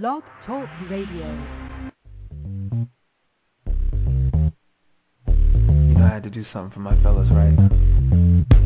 Blog Talk Radio. You know I had to do something for my fellas, right?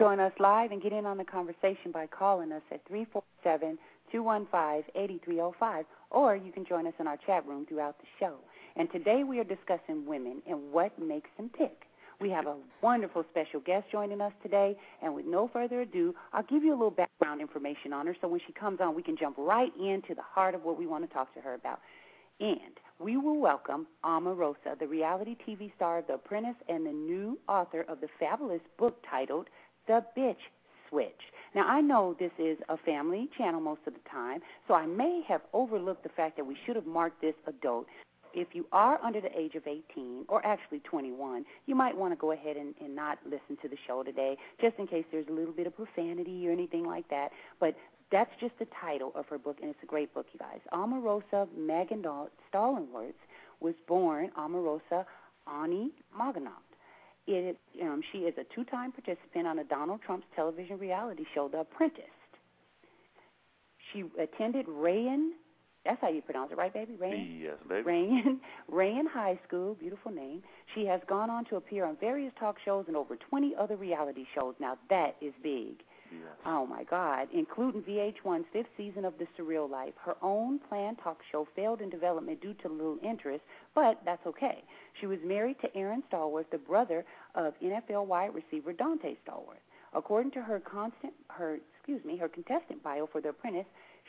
Join us live and get in on the conversation by calling us at 347 215 8305, or you can join us in our chat room throughout the show. And today we are discussing women and what makes them tick. We have a wonderful special guest joining us today, and with no further ado, I'll give you a little background information on her so when she comes on, we can jump right into the heart of what we want to talk to her about. And we will welcome Omarosa, the reality TV star of The Apprentice and the new author of the fabulous book titled The Bitch Switch. Now, I know this is a family channel most of the time, so I may have overlooked the fact that we should have marked this adult. If you are under the age of 18, or actually 21, you might want to go ahead and, and not listen to the show today, just in case there's a little bit of profanity or anything like that. But that's just the title of her book, and it's a great book, you guys. Omarosa Megan Stallenworth was born Omarosa Ani Maganat. It, um, she is a two-time participant on a Donald Trump's television reality show, The Apprentice. She attended Rayan, that's how you pronounce it, right, baby? Rayan? Yes, baby. Rayan, Rayan High School, beautiful name. She has gone on to appear on various talk shows and over 20 other reality shows. Now, that is big. Yes. Oh my God, including VH1's fifth season of The Surreal Life. Her own planned talk show failed in development due to little interest, but that's okay. She was married to Aaron Stallworth, the brother of NFL wide receiver Donté Stallworth. According to her constant her excuse me, her contestant bio for The Apprentice,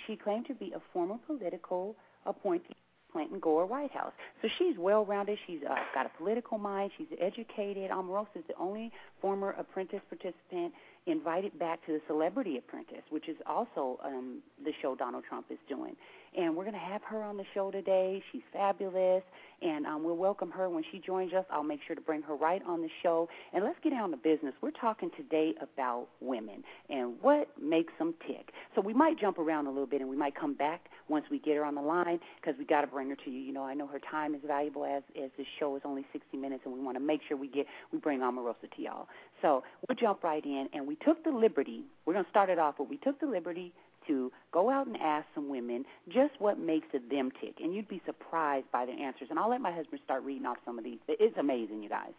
she claimed to be a former political appointee Clinton Gore White House. So she's well rounded. She's uh, got a political mind. She's educated. Omarosa is the only former apprentice participant invited back to the Celebrity Apprentice, which is also um, the show Donald Trump is doing. And we're going to have her on the show today. She's fabulous, and um, we'll welcome her when she joins us. I'll make sure to bring her right on the show. And let's get down to business. We're talking today about women and what makes them tick. So we might jump around a little bit, and we might come back once we get her on the line because we got to bring her to you. You know, I know her time is valuable as as this show is only 60 minutes, and we want to make sure we get we bring Omarosa to y'all. So we'll jump right in, and we took the liberty. We're going to start it off, but we took the liberty to go out and ask some women just what makes them tick, and you'd be surprised by their answers. And I'll let my husband start reading off some of these. It's amazing, you guys.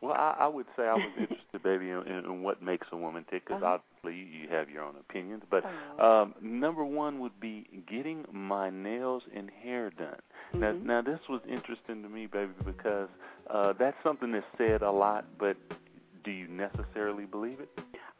Well, I, I would say I was interested, baby, in, in what makes a woman tick, because Uh-huh. obviously you have your own opinions. But Oh. um, number one would be getting my nails and hair done. Now, Mhm. now this was interesting to me, baby, because uh, that's something that's said a lot, but do you necessarily believe it?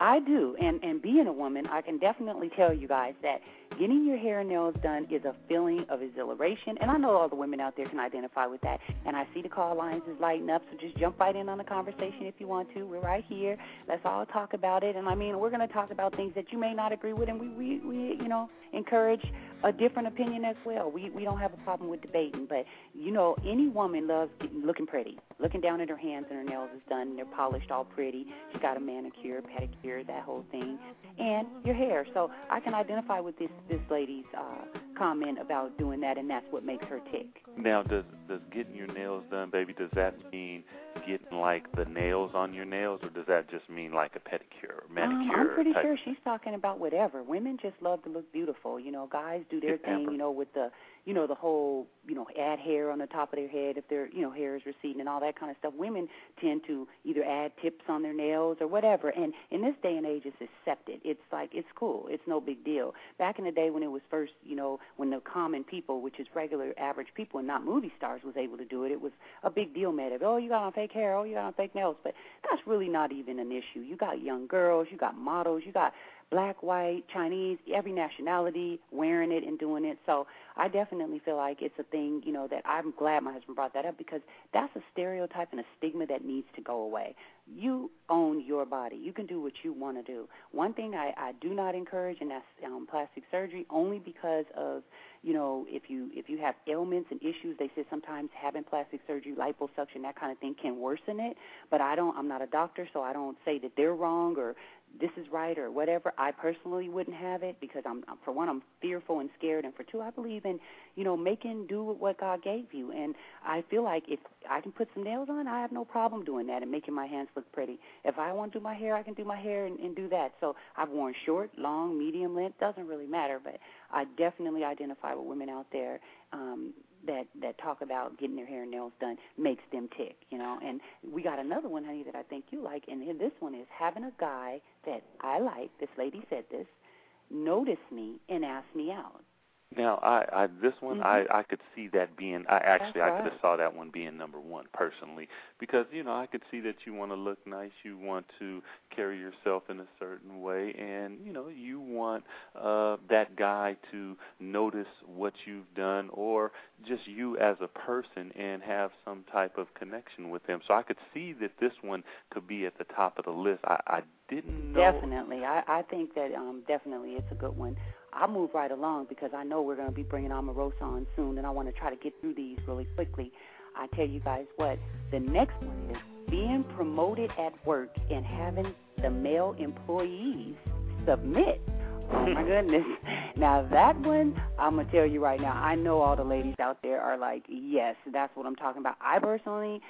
I do, and and being a woman, I can definitely tell you guys that getting your hair and nails done is a feeling of exhilaration, and I know all the women out there can identify with that. And I see the call lines is lighting up, so just jump right in on the conversation if you want to. We're right here. Let's all talk about it, and I mean, we're going to talk about things that you may not agree with, and we we, we you know encourage a different opinion as well. We we don't have a problem with debating, but you know, any woman loves looking pretty, looking down at her hands and her nails is done, and they're polished all pretty. She got a manicure, pedicure, that whole thing, and your hair. So I can identify with this this lady's uh, comment about doing that, and that's what makes her tick. Now, does does getting your nails done, baby, does that mean getting like the nails on your nails, or does that just mean like a pedicure or manicure? Um, I'm pretty sure she's talking about whatever. Women just love to look beautiful. beautiful. You know, guys do their thing, you know, with the you know, the whole, you know, add hair on the top of their head if their, you know, hair is receding and all that kind of stuff. Women tend to either add tips on their nails or whatever. And in this day and age, it's accepted. It's like, it's cool. It's no big deal. Back in the day when it was first, you know, when the common people, which is regular average people and not movie stars, was able to do it, it was a big deal, man. Of, oh, you got on fake hair. Oh, you got on fake nails. But that's really not even an issue. You got young girls. You got models. You got black, white, Chinese, every nationality wearing it and doing it. So I definitely feel like it's a thing, you know, that I'm glad my husband brought that up because that's a stereotype and a stigma that needs to go away. You own your body. You can do what you want to do. One thing I, I do not encourage, and that's um, plastic surgery, only because of, you know, if you if you have ailments and issues, they say sometimes having plastic surgery, liposuction, that kind of thing can worsen it. But I don't. I'm not a doctor, so I don't say that they're wrong or this is right or whatever. I personally wouldn't have it because I'm for one I'm fearful and scared, and for two I believe in you know making do with what God gave you, and I feel like if I can put some nails on, I have no problem doing that and making my hands look pretty. If I want to do my hair, I can do my hair and, and do that. So I've worn short, long, medium length doesn't really matter, but I definitely identify with women out there um, that that talk about getting their hair and nails done makes them tick, you know. And we got another one, honey, that I think you like, and this one is having a guy that I like. This lady said this. Notice me and ask me out. Now, I, I this one mm-hmm. I I could see that being I actually right. I could have saw that one being number one personally because you know I could see that you want to look nice, you want to carry yourself in a certain way, and you know you want uh that guy to notice what you've done or just you as a person and have some type of connection with him. So I could see that this one could be at the top of the list. I, I didn't know. Definitely, I I think that um definitely it's a good one. I'll move right along because I know we're going to be bringing Omarosa on soon, and I want to try to get through these really quickly. I tell you guys what, the next one is being promoted at work and having the male employees submit. Oh my goodness. Now that one, I'm gonna tell you right now. I know all the ladies out there are like, yes, that's what I'm talking about. I personally,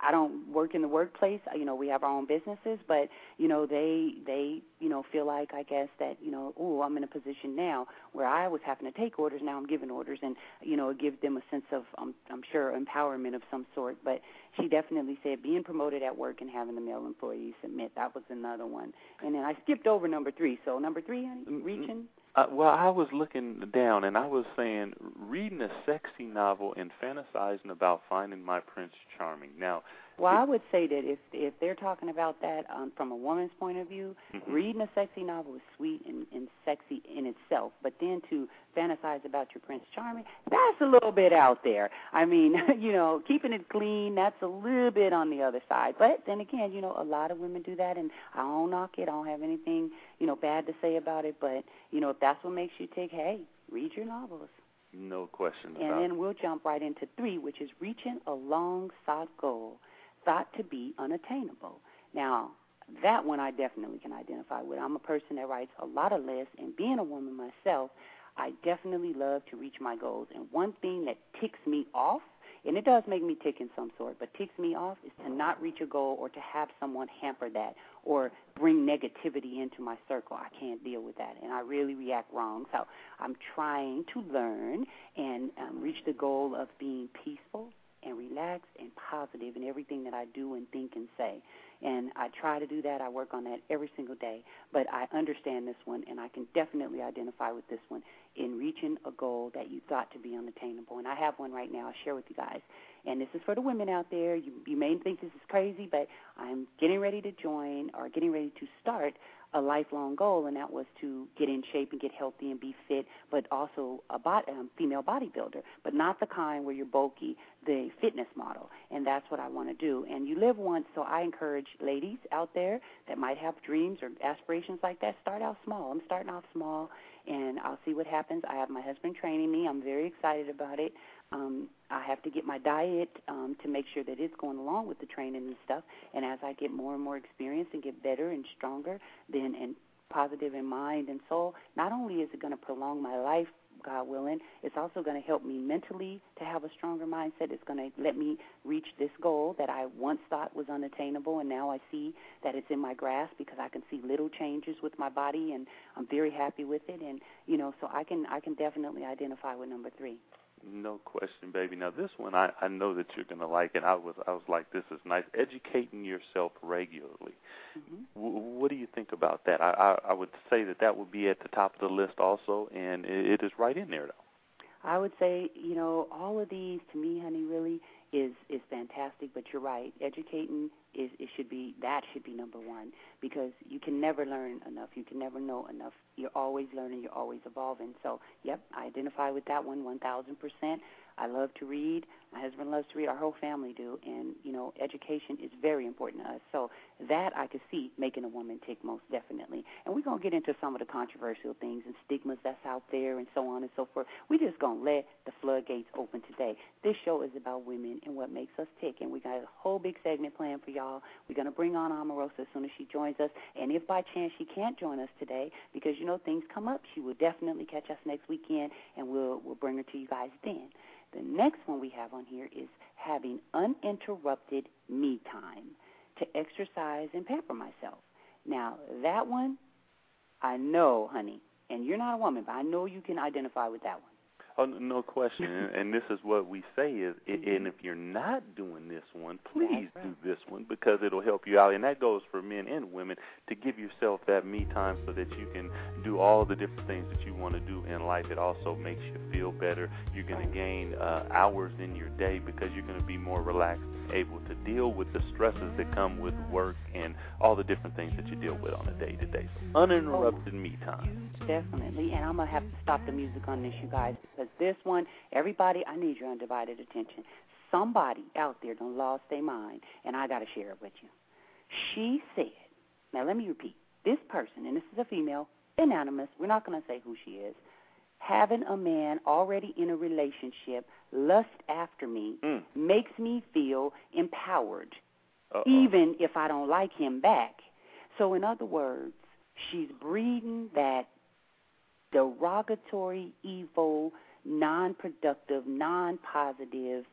I don't work in the workplace. You know, we have our own businesses, but you know, they they you know feel like I guess that you know, oh, I'm in a position now where I was having to take orders. Now I'm giving orders, and you know, it gives them a sense of um, I'm sure empowerment of some sort. But she definitely said being promoted at work and having the male employees submit. That was another one. And then I skipped over number three. So number three, honey, mm-hmm. reaching. Uh, well, I was looking down and I was saying reading a sexy novel and fantasizing about finding my Prince Charming. Now, well, I would say that if if they're talking about that um, from a woman's point of view, mm-hmm. reading a sexy novel is sweet and, and sexy in itself. But then to fantasize about your Prince Charming, that's a little bit out there. I mean, you know, keeping it clean, that's a little bit on the other side. But then again, you know, a lot of women do that, and I don't knock it. I don't have anything, you know, bad to say about it. But you know, if that's what makes you tick, hey, read your novels. No question about it. and then we'll jump right into three, which is reaching a long sought goal thought to be unattainable. Now, that one I definitely can identify with. I'm a person that writes a lot of lists, and being a woman myself, I definitely love to reach my goals. And one thing that ticks me off, and it does make me tick in some sort, but ticks me off is to not reach a goal or to have someone hamper that or bring negativity into my circle. I can't deal with that, and I really react wrong. So I'm trying to learn and um, reach the goal of being peaceful, and relaxed and positive in everything that I do and think and say. And I try to do that. I work on that every single day. But I understand this one, and I can definitely identify with this one in reaching a goal that you thought to be unattainable. And I have one right now. I'll share with you guys. And this is for the women out there. You, you may think this is crazy, but I'm getting ready to join or getting ready to start a lifelong goal, and that was to get in shape and get healthy and be fit, but also a um, female bodybuilder, but not the kind where you're bulky, the fitness model. And that's what I want to do. And you live once, so I encourage ladies out there that might have dreams or aspirations like that, start out small. I'm starting off small, and I'll see what happens. I have my husband training me. I'm very excited about it. Um, I have to get my diet um, to make sure that it's going along with the training and stuff. And as I get more and more experience and get better and stronger, then and positive in mind and soul, not only is it going to prolong my life God willing. It's also going to help me mentally to have a stronger mindset. It's going to let me reach this goal that I once thought was unattainable, and now I see that it's in my grasp because I can see little changes with my body, and I'm very happy with it. And you know, so I can I can definitely identify with number three. No question, baby. Now this one I I know that you're gonna like, and I was I was like, this is nice. Educating yourself regularly. Mm-hmm. W- what do you think about that? I, I I would say that that would be at the top of the list also, and it, it is right in there though. I would say, you know, all of these to me, honey, really is is fantastic. But you're right, educating is it should be that should be number one because you can never learn enough. You can never know enough. You're always learning. You're always evolving. So, yep, I identify with that one one thousand percent. I love to read. My husband loves to read. Our whole family do, and you know, education is very important to us. So that I could see making a woman tick most definitely. And we're gonna get into some of the controversial things and stigmas that's out there, and so on and so forth. We're just gonna let the floodgates open today. This show is about women and what makes us tick, and we got a whole big segment planned for y'all. We're gonna bring on Omarosa as soon as she joins us, and if by chance she can't join us today, because you know things come up, she will definitely catch us next weekend, and we'll we'll bring her to you guys then. The next one we have on here is having uninterrupted me time to exercise and pamper myself. Now, that one, I know, honey, and you're not a woman, but I know you can identify with that one. Oh, no question. and, and this is what we say is, Mm-hmm. and if you're not doing this one, please do this one because it'll help you out. And that goes for men and women to give yourself that me time so that you can do all the different things that you want to do in life. It also makes you feel better. You're going to gain uh, hours in your day because you're going to be more relaxed, able to deal with the stresses that come with work and all the different things that you deal with on a day to day. Uninterrupted me time. Oh, definitely, and I'm gonna have to stop the music on this, you guys, because this one, everybody, I need your undivided attention. Somebody out there done lost their mind, and I gotta share it with you. She said, now let me repeat, this person, and this is a female, anonymous, we're not gonna say who she is, having a man already in a relationship lust after me Mm. makes me feel empowered Uh-oh. even if I don't like him back. So, in other words, she's breeding that derogatory, evil, non productive, non positive,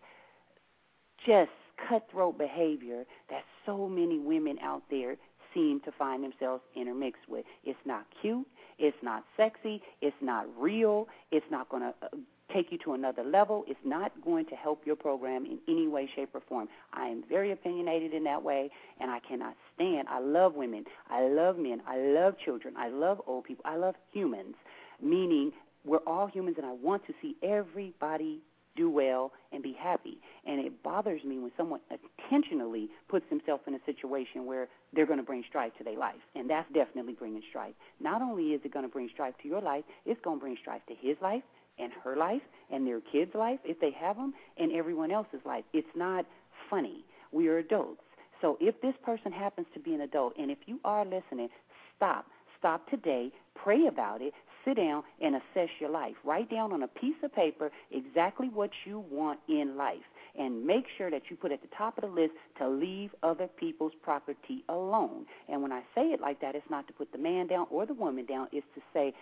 just cutthroat behavior that so many women out there seem to find themselves intermixed with. It's not cute. It's not sexy. It's not real. It's not going to uh, take you to another level. It's not going to help your program in any way, shape, or form. I am very opinionated in that way, and I cannot stand. I love women. I love men. I love children. I love old people. I love humans, meaning we're all humans, and I want to see everybody do well and be happy. And it bothers me when someone intentionally puts themselves in a situation where they're going to bring strife to their life. And that's definitely bringing strife. Not only is it going to bring strife to your life, it's going to bring strife to his life and her life and their kids' life, if they have them, and everyone else's life. It's not funny. We are adults. So if this person happens to be an adult, and if you are listening, stop. Stop today. Pray about it. Sit down and assess your life. Write down on a piece of paper exactly what you want in life. And make sure that you put at the top of the list to leave other people's property alone. And when I say it like that, it's not to put the man down or the woman down. It's to say,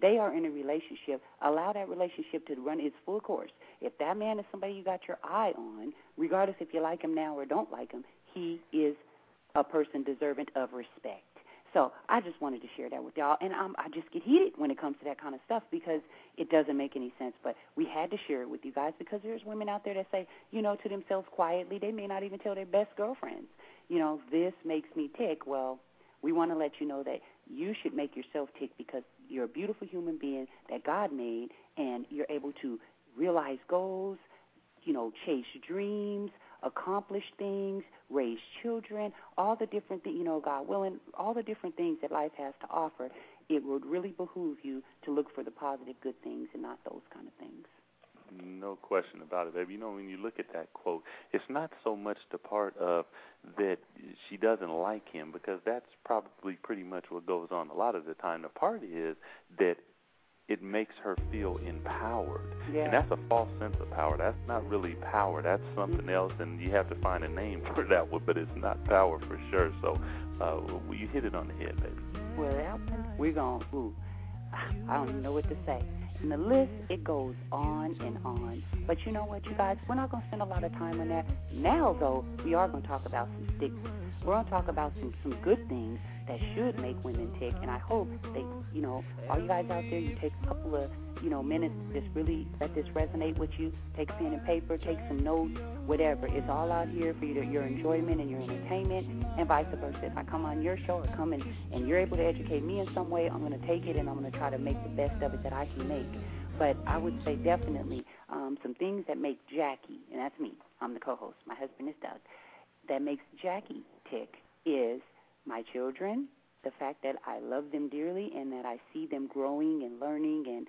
they are in a relationship, allow that relationship to run its full course. If that man is somebody you got your eye on, regardless if you like him now or don't like him, he is a person deserving of respect. So I just wanted to share that with y'all, and um, I just get heated when it comes to that kind of stuff because it doesn't make any sense. But we had to share it with you guys because there's women out there that say, you know, to themselves quietly, they may not even tell their best girlfriends, you know, this makes me tick. Well, we want to let you know that you should make yourself tick because you're a beautiful human being that God made, and you're able to realize goals, you know, chase dreams, accomplish things, raise children, all the different things, you know, God willing, all the different things that life has to offer. It would really behoove you to look for the positive, good things and not those kind of things. No question about it, baby. You know, when you look at that quote, it's not so much the part of that she doesn't like him because that's probably pretty much what goes on a lot of the time. The part is that it makes her feel empowered. Yeah. And that's a false sense of power. That's not really power. That's something else, and you have to find a name for that one, but it's not power for sure. So uh, you hit it on the head, baby. Well, we're going, ooh, I don't even know what to say. And the list, it goes on and on. But you know what, you guys? We're not going to spend a lot of time on that. Now, though, we are going to talk about some stigmas. We're going to talk about some, some good things that should make women tick. And I hope that, you know, all you guys out there, you take a couple of you know, minutes to just really let this resonate with you. Take pen and paper, take some notes, whatever. It's all out here for your, your enjoyment and your entertainment, and vice versa. If I come on your show or come in and you're able to educate me in some way, I'm going to take it and I'm going to try to make the best of it that I can make. But I would say definitely um, some things that make Jackie, and that's me, I'm the co host, my husband is Doug, that makes Jackie tick is my children, the fact that I love them dearly and that I see them growing and learning and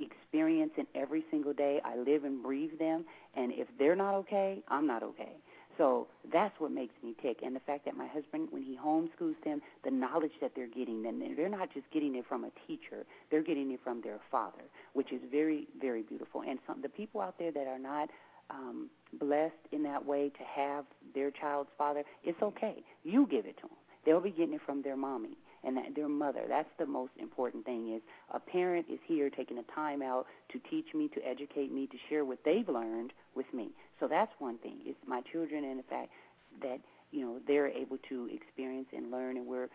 experiencing every single day. I live and breathe them, and if they're not okay, I'm not okay. So that's what makes me tick. And the fact that my husband, when he homeschools them, the knowledge that they're getting, and they're not just getting it from a teacher, they're getting it from their father, which is very, very beautiful. And some the people out there that are not um, blessed in that way to have their child's father, it's okay. You give it to them. They'll be getting it from their mommy and that their mother. That's the most important thing is a parent is here taking a time out to teach me, to educate me, to share what they've learned with me. So that's one thing. It's my children and the fact that, you know, they're able to experience and learn and we're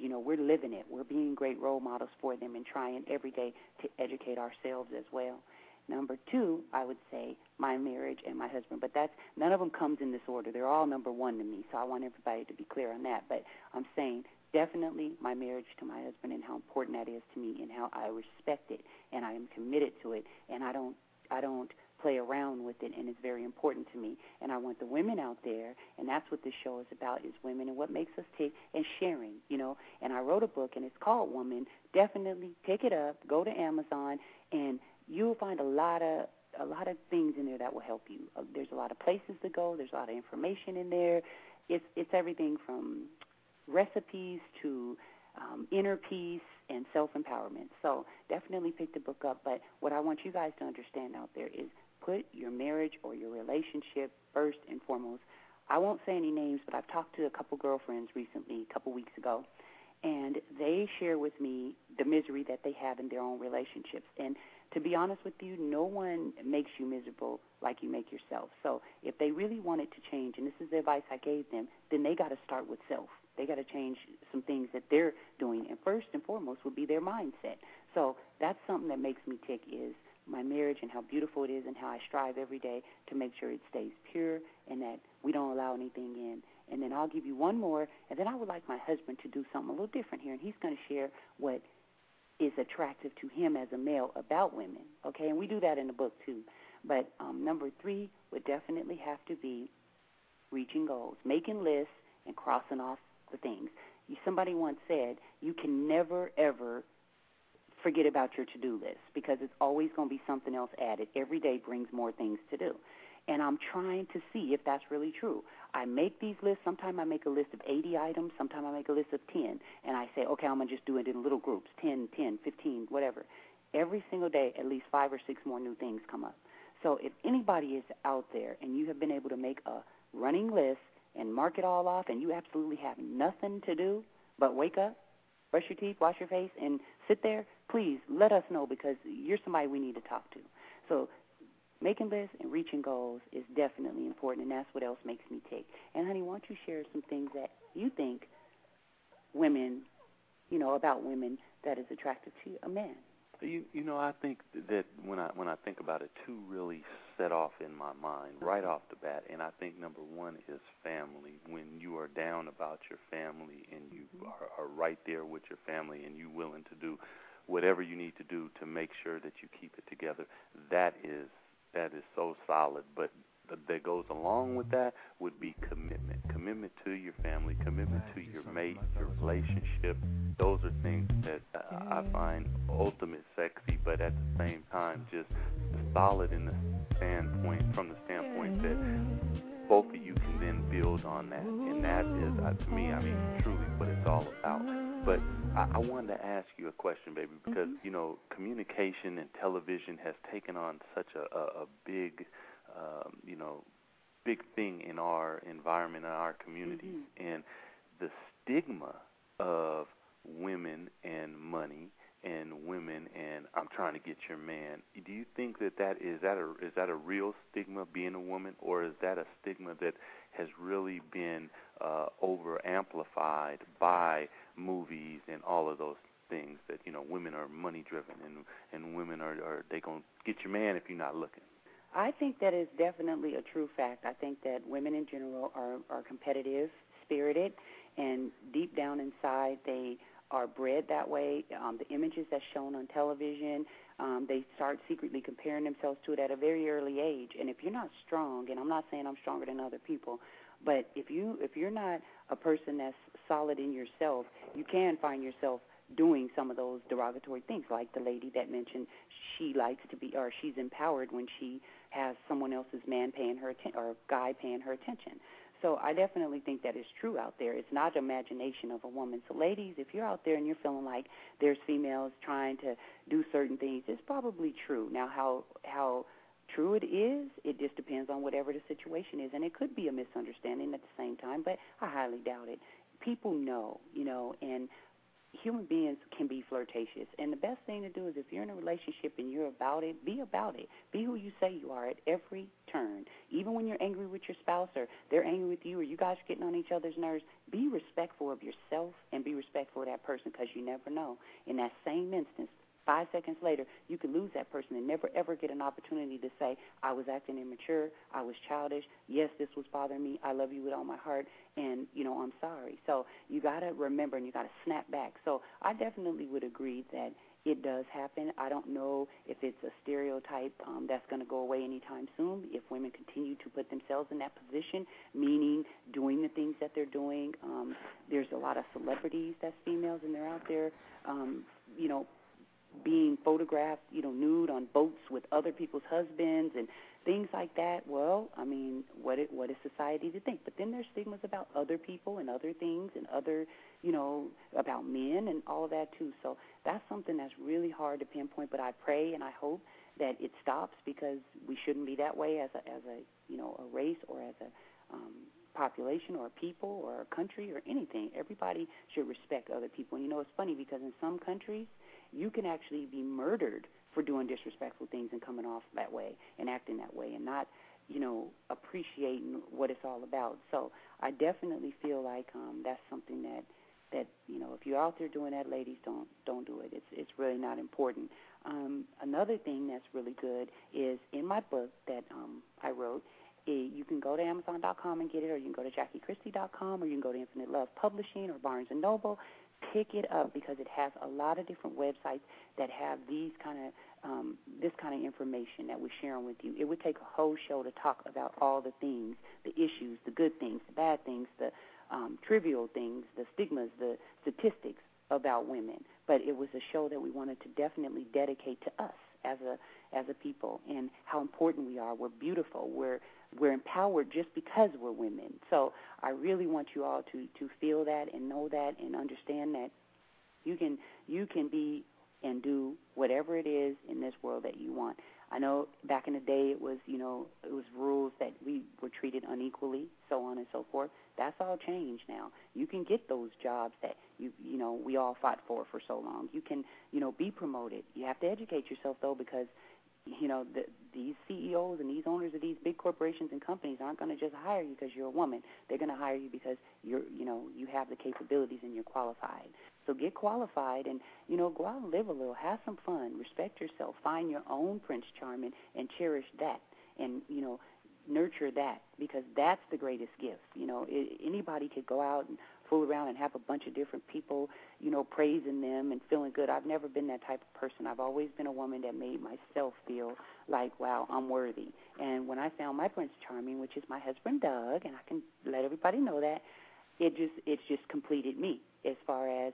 you know, we're living it. We're being great role models for them and trying every day to educate ourselves as well. Number two, I would say my marriage and my husband, but that's none of them comes in this order. They're all number one to me, so I want everybody to be clear on that. But I'm saying definitely my marriage to my husband and how important that is to me and how I respect it and I am committed to it and I don't I don't play around with it and it's very important to me and I want the women out there and that's what this show is about is women and what makes us tick and sharing you know and I wrote a book and it's called Woman definitely pick it up go to Amazon and you'll find a lot of a lot of things in there that will help you uh, there's a lot of places to go there's a lot of information in there it's it's everything from recipes to um, inner peace and self empowerment. So definitely pick the book up. But what I want you guys to understand out there is put your marriage or your relationship first and foremost. I won't say any names, but I've talked to a couple girlfriends recently, a couple weeks ago, and they share with me the misery that they have in their own relationships. And to be honest with you, no one makes you miserable like you make yourself. So if they really wanted to change, and this is the advice I gave them, then they got to start with self. They got to change some things that they're doing, and first and foremost would be their mindset. So that's something that makes me tick is my marriage and how beautiful it is, and how I strive every day to make sure it stays pure and that we don't allow anything in. And then I'll give you one more, and then I would like my husband to do something a little different here, and he's going to share what is attractive to him as a male about women. Okay, and we do that in the book too. But um, number three would definitely have to be reaching goals, making lists, and crossing off the things. Somebody once said, you can never, ever forget about your to do list because it's always going to be something else added. Every day brings more things to do. And I'm trying to see if that's really true. I make these lists. Sometimes I make a list of 80 items. Sometimes I make a list of 10. And I say, okay, I'm going to just do it in little groups 10, 10, 15, whatever. Every single day, at least five or six more new things come up. So if anybody is out there and you have been able to make a running list and mark it all off and you absolutely have nothing to do but wake up, brush your teeth, wash your face, and sit there, please let us know because you're somebody we need to talk to. So making lists and reaching goals is definitely important, and that's what else makes me tick. And honey, why don't you share some things that you think women, you know, about women that is attractive to a man? You you know I think that when I when I think about it, two really set off in my mind right off the bat, and I think number one is family. When you are down about your family and you mm-hmm. are, are right there with your family and you willing to do whatever you need to do to make sure that you keep it together, that is that is so solid. But that goes along with that would be commitment. Commitment to your family, commitment to your mate, your relationship. Those are things that uh, I find ultimate sexy, but at the same time, just solid in the standpoint, from the standpoint that both of you can build on that. And that is, uh, to me, I mean, truly what it's all about. But I, I wanted to ask you a question, baby, because, you know, communication and television has taken on such a, a, a big um, you know, big thing in our environment, in our communities, mm-hmm. and the stigma of women and money and women and I'm trying to get your man. Do you think that that is that a is that a real stigma being a woman, or is that a stigma that has really been uh, over amplified by movies and all of those things that you know women are money driven and and women are are they gonna get your man if you're not looking. I think that is definitely a true fact. I think that women in general are are competitive, spirited, and deep down inside they are bred that way. Um, the images that's shown on television, um, they start secretly comparing themselves to it at a very early age. And if you're not strong, and I'm not saying I'm stronger than other people, but if you if you're not a person that's solid in yourself, you can find yourself doing some of those derogatory things, like the lady that mentioned she likes to be or she's empowered when she has someone else's man paying her attention or guy paying her attention. So I definitely think that is true out there. It's not imagination of a woman. So ladies, if you're out there and you're feeling like there's females trying to do certain things, it's probably true. Now how how true it is, it just depends on whatever the situation is and it could be a misunderstanding at the same time, but I highly doubt it. People know, you know, and human beings can be flirtatious and the best thing to do is if you're in a relationship and you're about it be about it be who you say you are at every turn even when you're angry with your spouse or they're angry with you or you guys are getting on each other's nerves be respectful of yourself and be respectful of that person because you never know. In that same instance Five seconds later, you could lose that person and never ever get an opportunity to say, I was acting immature, I was childish, yes, this was bothering me, I love you with all my heart, and, you know, I'm sorry. So you got to remember and you got to snap back. So I definitely would agree that it does happen. I don't know if it's a stereotype um, that's going to go away anytime soon. If women continue to put themselves in that position, meaning doing the things that they're doing, um, there's a lot of celebrities that's females and they're out there, um, you know, being photographed, you know, nude on boats with other people's husbands and things like that. Well, I mean, what it, what is society to think? But then there's stigmas about other people and other things and other, you know, about men and all of that too. So that's something that's really hard to pinpoint. But I pray and I hope that it stops because we shouldn't be that way as a as a you know a race or as a um, population or a people or a country or anything. Everybody should respect other people. And you know, it's funny because in some countries you can actually be murdered for doing disrespectful things and coming off that way and acting that way and not you know appreciating what it's all about so i definitely feel like um that's something that that you know if you're out there doing that ladies don't don't do it. It's it's really not important. Um another thing that's really good is in my book that um i wrote it, you can go to amazon.com and get it or you can go to jackiechristie.com or you can go to infinite love publishing or barnes and noble. Pick it up because it has a lot of different websites that have these kind of um, this kind of information that we're sharing with you. It would take a whole show to talk about all the things, the issues, the good things, the bad things, the um, trivial things, the stigmas, the statistics about women. But it was a show that we wanted to definitely dedicate to us as a as a people and how important we are. We're beautiful. We're we're empowered just because we're women. So I really want you all to to feel that and know that and understand that you can you can be and do whatever it is in this world that you want. I know back in the day it was, you know, it was rules that we were treated unequally, so on and so forth. That's all changed now. You can get those jobs that you you know, we all fought for for so long. You can, you know, be promoted. You have to educate yourself though because you know, the, these CEOs and these owners of these big corporations and companies aren't going to just hire you because you're a woman. They're going to hire you because you're, you know, you have the capabilities and you're qualified. So get qualified and, you know, go out and live a little, have some fun, respect yourself, find your own Prince Charming and cherish that. And, you know, nurture that because that's the greatest gift. You know, it, anybody could go out and fool around and have a bunch of different people, you know, praising them and feeling good. I've never been that type of person. I've always been a woman that made myself feel like, wow, I'm worthy. And when I found my Prince Charming, which is my husband Doug, and I can let everybody know that, it just it's just completed me as far as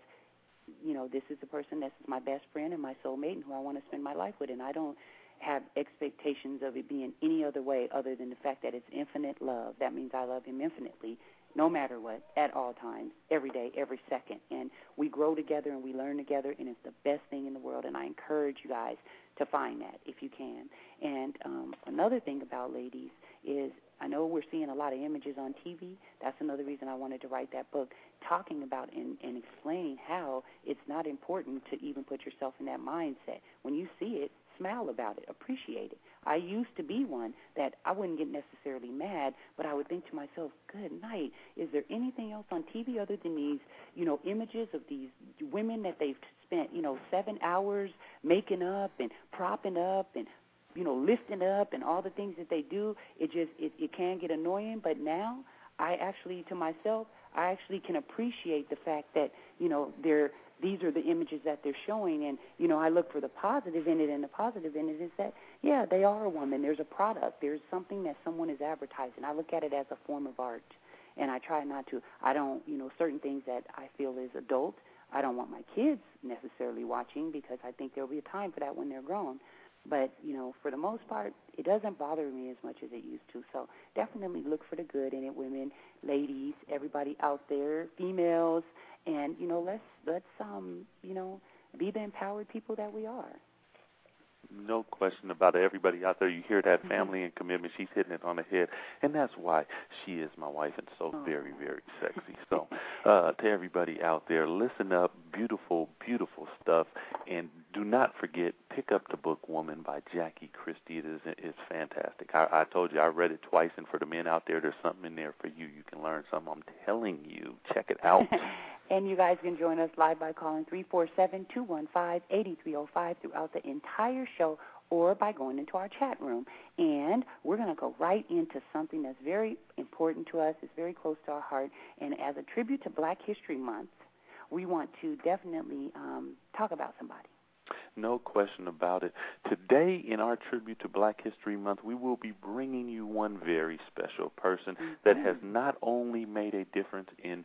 you know, this is the person that's my best friend and my soulmate and who I want to spend my life with and I don't have expectations of it being any other way other than the fact that it's infinite love. That means I love him infinitely no matter what, at all times, every day, every second. And we grow together and we learn together, and it's the best thing in the world. And I encourage you guys to find that if you can. And um, another thing about ladies is I know we're seeing a lot of images on TV. That's another reason I wanted to write that book, talking about and, and explaining how it's not important to even put yourself in that mindset. When you see it, smile about it, appreciate it. I used to be one that I wouldn't get necessarily mad, but I would think to myself, "Good night. Is there anything else on TV other than these, you know, images of these women that they've spent, you know, seven hours making up and propping up and you know, lifting up and all the things that they do, it just it, it can get annoying. But now I actually to myself, I actually can appreciate the fact that, you know, they're these are the images that they're showing and, you know, I look for the positive in it and the positive in it is that, yeah, they are a woman. There's a product. There's something that someone is advertising. I look at it as a form of art and I try not to I don't you know, certain things that I feel is adult I don't want my kids necessarily watching because I think there'll be a time for that when they're grown. But, you know, for the most part, it doesn't bother me as much as it used to. So definitely look for the good in it, women, ladies, everybody out there, females, and, you know, let's let's um, you know, be the empowered people that we are. No question about it. Everybody out there, you hear that mm-hmm. family and commitment. She's hitting it on the head, and that's why she is my wife and so oh. very, very sexy. So, uh, to everybody out there, listen up. Beautiful, beautiful stuff, and do not forget pick up the book "Woman" by Jackie Christie. It is it's fantastic. I, I told you I read it twice, and for the men out there, there's something in there for you. You can learn something. I'm telling you, check it out. And you guys can join us live by calling 347 215 8305 throughout the entire show or by going into our chat room. And we're going to go right into something that's very important to us, it's very close to our heart. And as a tribute to Black History Month, we want to definitely um, talk about somebody. No question about it. Today, in our tribute to Black History Month, we will be bringing you one very special person mm-hmm. that has not only made a difference in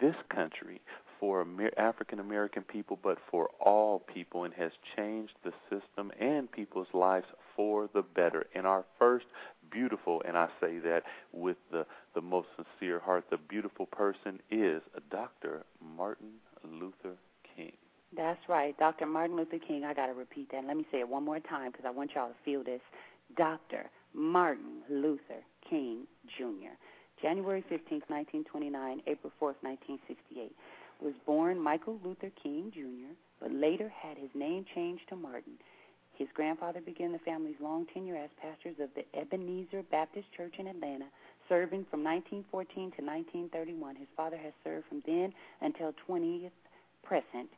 this country for African American people, but for all people, and has changed the system and people's lives for the better. And our first beautiful, and I say that with the, the most sincere heart, the beautiful person is Dr. Martin Luther King. That's right, Dr. Martin Luther King. I got to repeat that. Let me say it one more time because I want y'all to feel this. Dr. Martin Luther King Jr. January 15, 1929, April 4, 1968. Was born Michael Luther King Jr., but later had his name changed to Martin. His grandfather began the family's long tenure as pastors of the Ebenezer Baptist Church in Atlanta, serving from 1914 to 1931. His father has served from then until 20th present,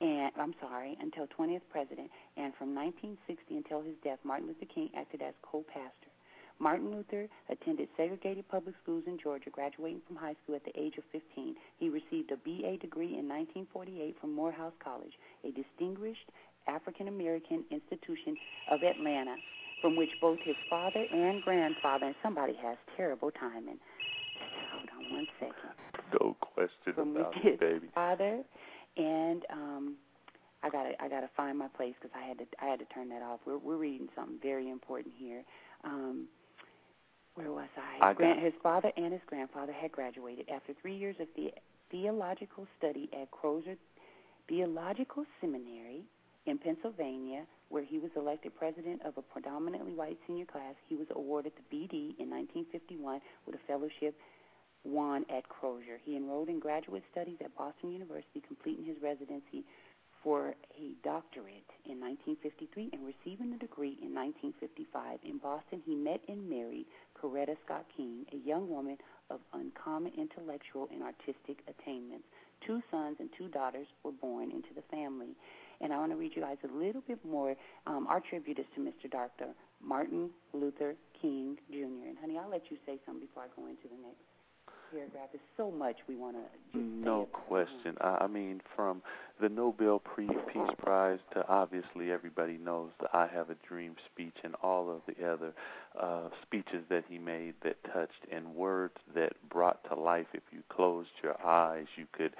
and I'm sorry, until 20th president, and from 1960 until his death, Martin Luther King acted as co-pastor. Martin Luther attended segregated public schools in Georgia, graduating from high school at the age of 15. He received a BA degree in 1948 from Morehouse College, a distinguished African American institution of Atlanta, from which both his father and grandfather, and somebody has terrible timing. Hold on one second. No question from about his it, baby. Father and um I gotta I gotta find my place because I had to I had to turn that off. We're we're reading something very important here. Um, where was I? I Grand, his father and his grandfather had graduated after three years of the, theological study at Crozer Theological Seminary in Pennsylvania, where he was elected president of a predominantly white senior class. He was awarded the BD in 1951 with a fellowship won at Crozer. He enrolled in graduate studies at Boston University, completing his residency for a doctorate in 1953 and receiving a degree in 1955. In Boston, he met and married Coretta Scott King, a young woman of uncommon intellectual and artistic attainments. Two sons and two daughters were born into the family. And I want to read you guys a little bit more. Um, our tribute is to Mr. Dr. Martin Luther King Jr. And, honey, I'll let you say something before I go into the next paragraph. There's so much we want to No question. I, I mean, from the Nobel Peace Prize to obviously everybody knows the I Have a Dream speech and all of the other uh, speeches that he made that touched and words that brought to life. If you closed your eyes, you could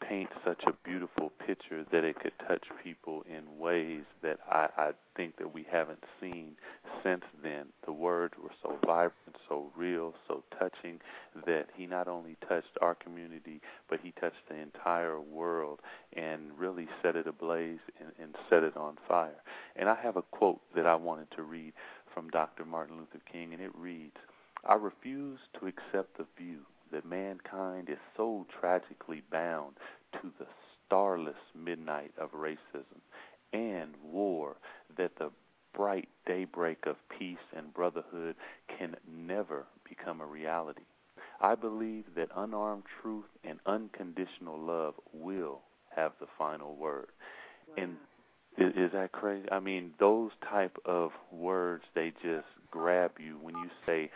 paint such a beautiful picture that it could touch people in ways that I, I think that we haven't seen since then. The words were so vibrant, so real, so touching that he not only touched our community, but he touched the entire world and really set it ablaze and, and set it on fire. And I have a quote that I wanted to read from Dr. Martin Luther King, and it reads, I refuse to accept the view that mankind is so tragically bound to the starless midnight of racism and war that the bright daybreak of peace and brotherhood can never become a reality. I believe that unarmed truth and unconditional love will have the final word. Wow. And is, is that crazy? I mean, those type of words they just grab you when you say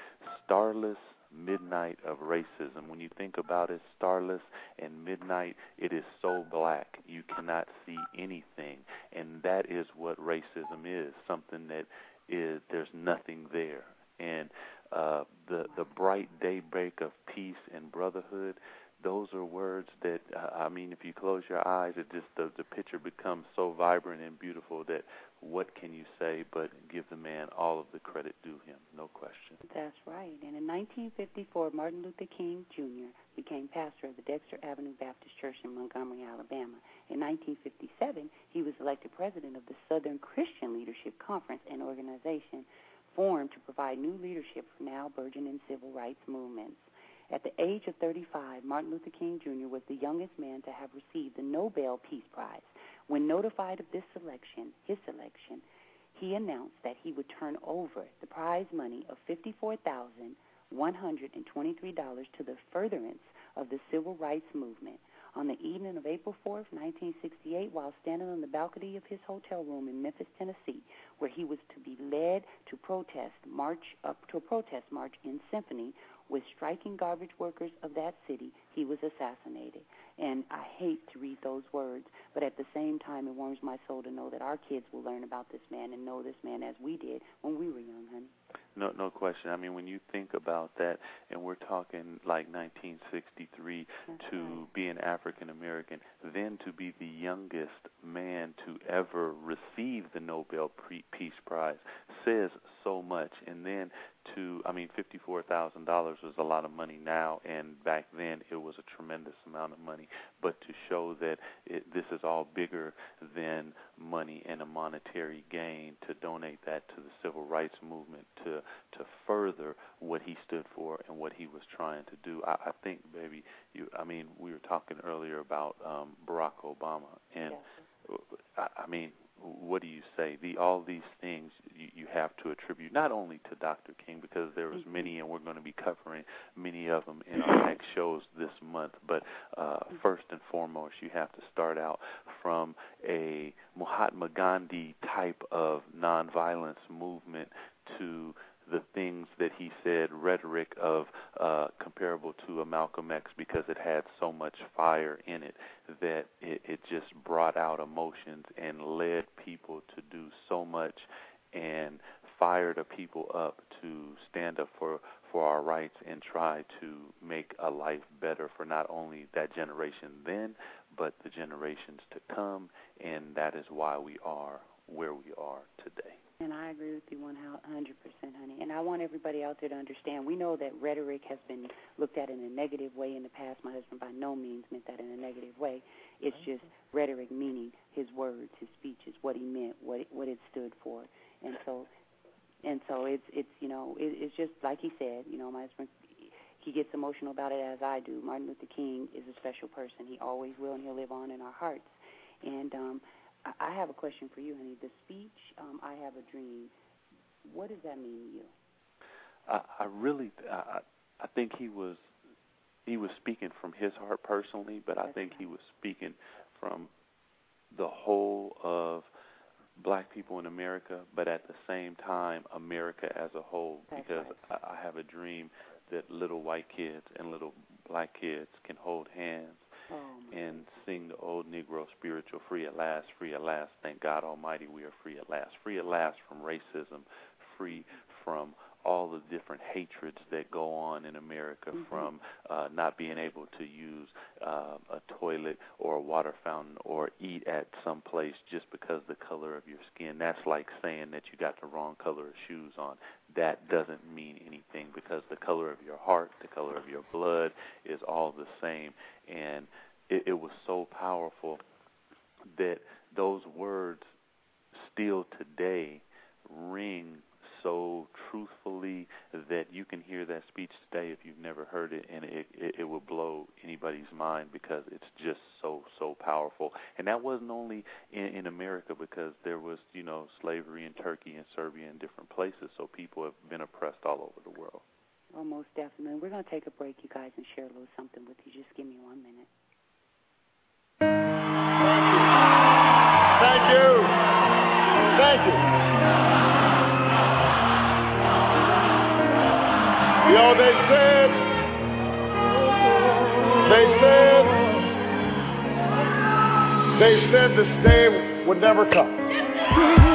starless midnight of racism. When you think about it, starless and midnight, it is so black you cannot see anything, and that is what racism is. Something that is there's nothing there, and uh, the the bright daybreak of peace and brotherhood those are words that uh, I mean, if you close your eyes, it just the the picture becomes so vibrant and beautiful that what can you say but give the man all of the credit due him, no question. That's right. And in 1954, Martin Luther King Jr. became pastor of the Dexter Avenue Baptist Church in Montgomery, Alabama. In 1957, he was elected president of the Southern Christian Leadership Conference, an organization formed to provide new leadership for now burgeoning civil rights movements. At the age of 35, Martin Luther King Jr. was the youngest man to have received the Nobel Peace Prize. When notified of this selection, his selection, he announced that he would turn over the prize money of $54,123 to the furtherance of the civil rights movement. On the evening of April 4, 1968, while standing on the balcony of his hotel room in Memphis, Tennessee, where he was to be led to protest march up to a protest march in symphony with striking garbage workers of that city, he was assassinated. And I hate to read those words, but at the same time, it warms my soul to know that our kids will learn about this man and know this man as we did when we were young, honey. No, no question. I mean, when you think about that, and we're talking like 1963 That's to right. be an African American, then to be the youngest man to ever receive the Nobel Peace Prize says so much. And then to, I mean, fifty-four thousand dollars was a lot of money now, and back then it was a tremendous amount of money. But to show that it, this is all bigger than money and a monetary gain, to donate that to the civil rights movement, to to further what he stood for and what he was trying to do. I, I think, baby, you. I mean, we were talking earlier about um, Barack Obama, and Yes. I, I mean, what do you say? The all these things you, you have to attribute not only to Dr. King because there was Mhm. many, and we're going to be covering many of them in our next shows this month. But uh, first and foremost, you have to start out from a Mahatma Gandhi type of nonviolence movement to the things that he said, rhetoric of uh, comparable to a Malcolm X because it had so much fire in it that it, it just brought out emotions and led people to do so much and fired the people up to stand up for for our rights and try to make a life better for not only that generation then but the generations to come and that is why we are where we are today. And I agree with you 100%, honey. And I want everybody out there to understand we know that rhetoric has been looked at in a negative way in the past. My husband by no means meant that in a negative way. It's just rhetoric meaning his words, his speeches, what he meant, what it, what it stood for. And so and so it's it's you know, it, it's just like he said, you know, my husband he gets emotional about it as I do. Martin Luther King is a special person. He always will and he'll live on in our hearts. And um I- I have a question for you, honey. The speech, um, "I Have a Dream," what does that mean to you? I, I really, I, I think he was, he was speaking from his heart personally, but I That's think he was speaking from the whole of black people in America, but at the same time, America as a whole. That's because right. I, I have a dream that little white kids and little black kids can hold hands Oh, and sing the old Negro spiritual, free at last, free at last. Thank God Almighty, we are free at last. Free at last from racism, free from all the different hatreds that go on in America, Mhm. from uh, not being able to use uh, a toilet or a water fountain or eat at some place just because the color of your skin. That's like saying that you got the wrong color of shoes on. That doesn't mean anything because the color of your heart, the color of your blood is all the same. And it, it was so powerful that those words still today ring so truthfully that you can hear that speech today if you've never heard it, and it, it it will blow anybody's mind because it's just so so powerful. And that wasn't only in, in America because there was you know slavery in Turkey and Serbia and different places, so people have been oppressed all over the world. Well, most definitely. We're going to take a break, you guys, and share a little something with you. Just give me one minute. Thank you. Thank you. You know, they said, they said, they said this day would never come.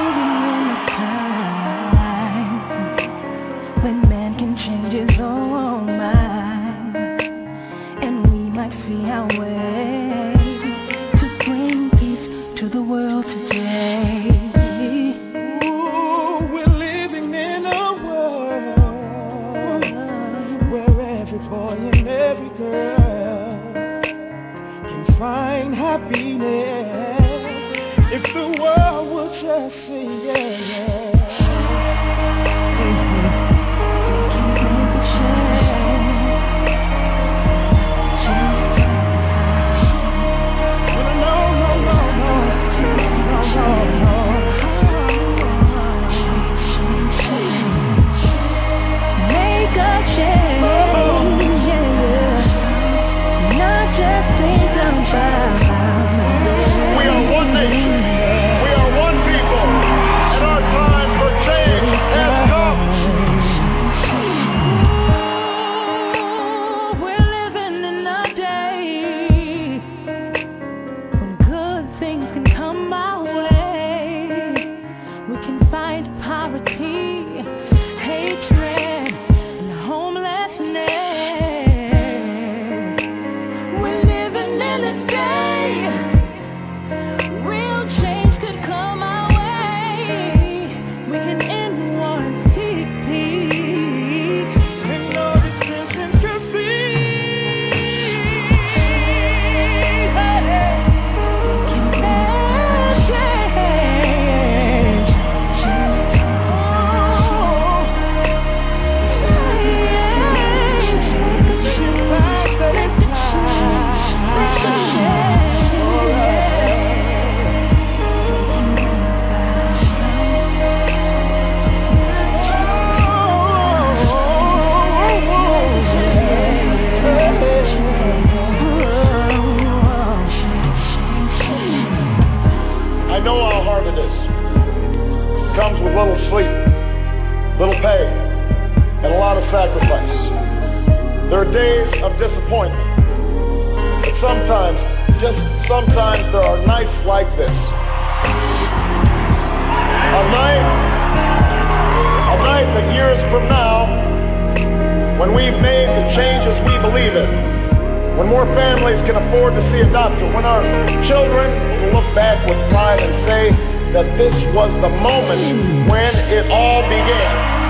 Back with pride and say that this was the moment when it all began.